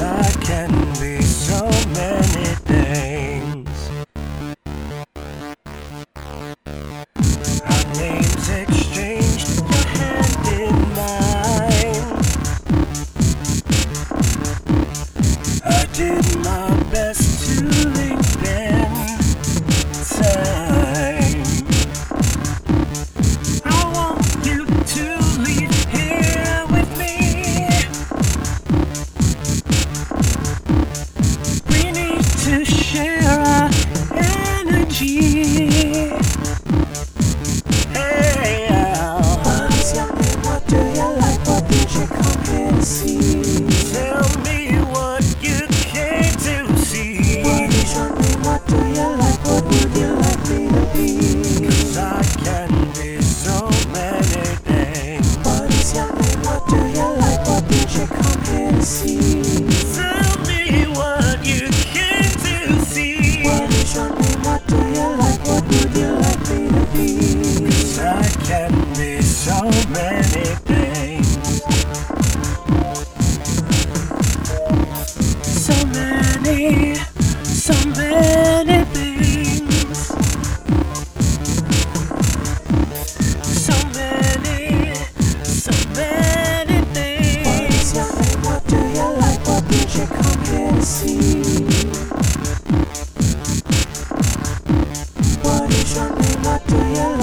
I can be so many things. I name six. to share our energy. What do you like? What did you come to see? Tell me what you came to see. What is your name? What do you like? What would you like me to be? I can be so many things. What is your name? What do you like? What did you come to see? Tell me what. so many things. So many, so many things. So many, so many things. What is your? What do you like? What you come name? What do you?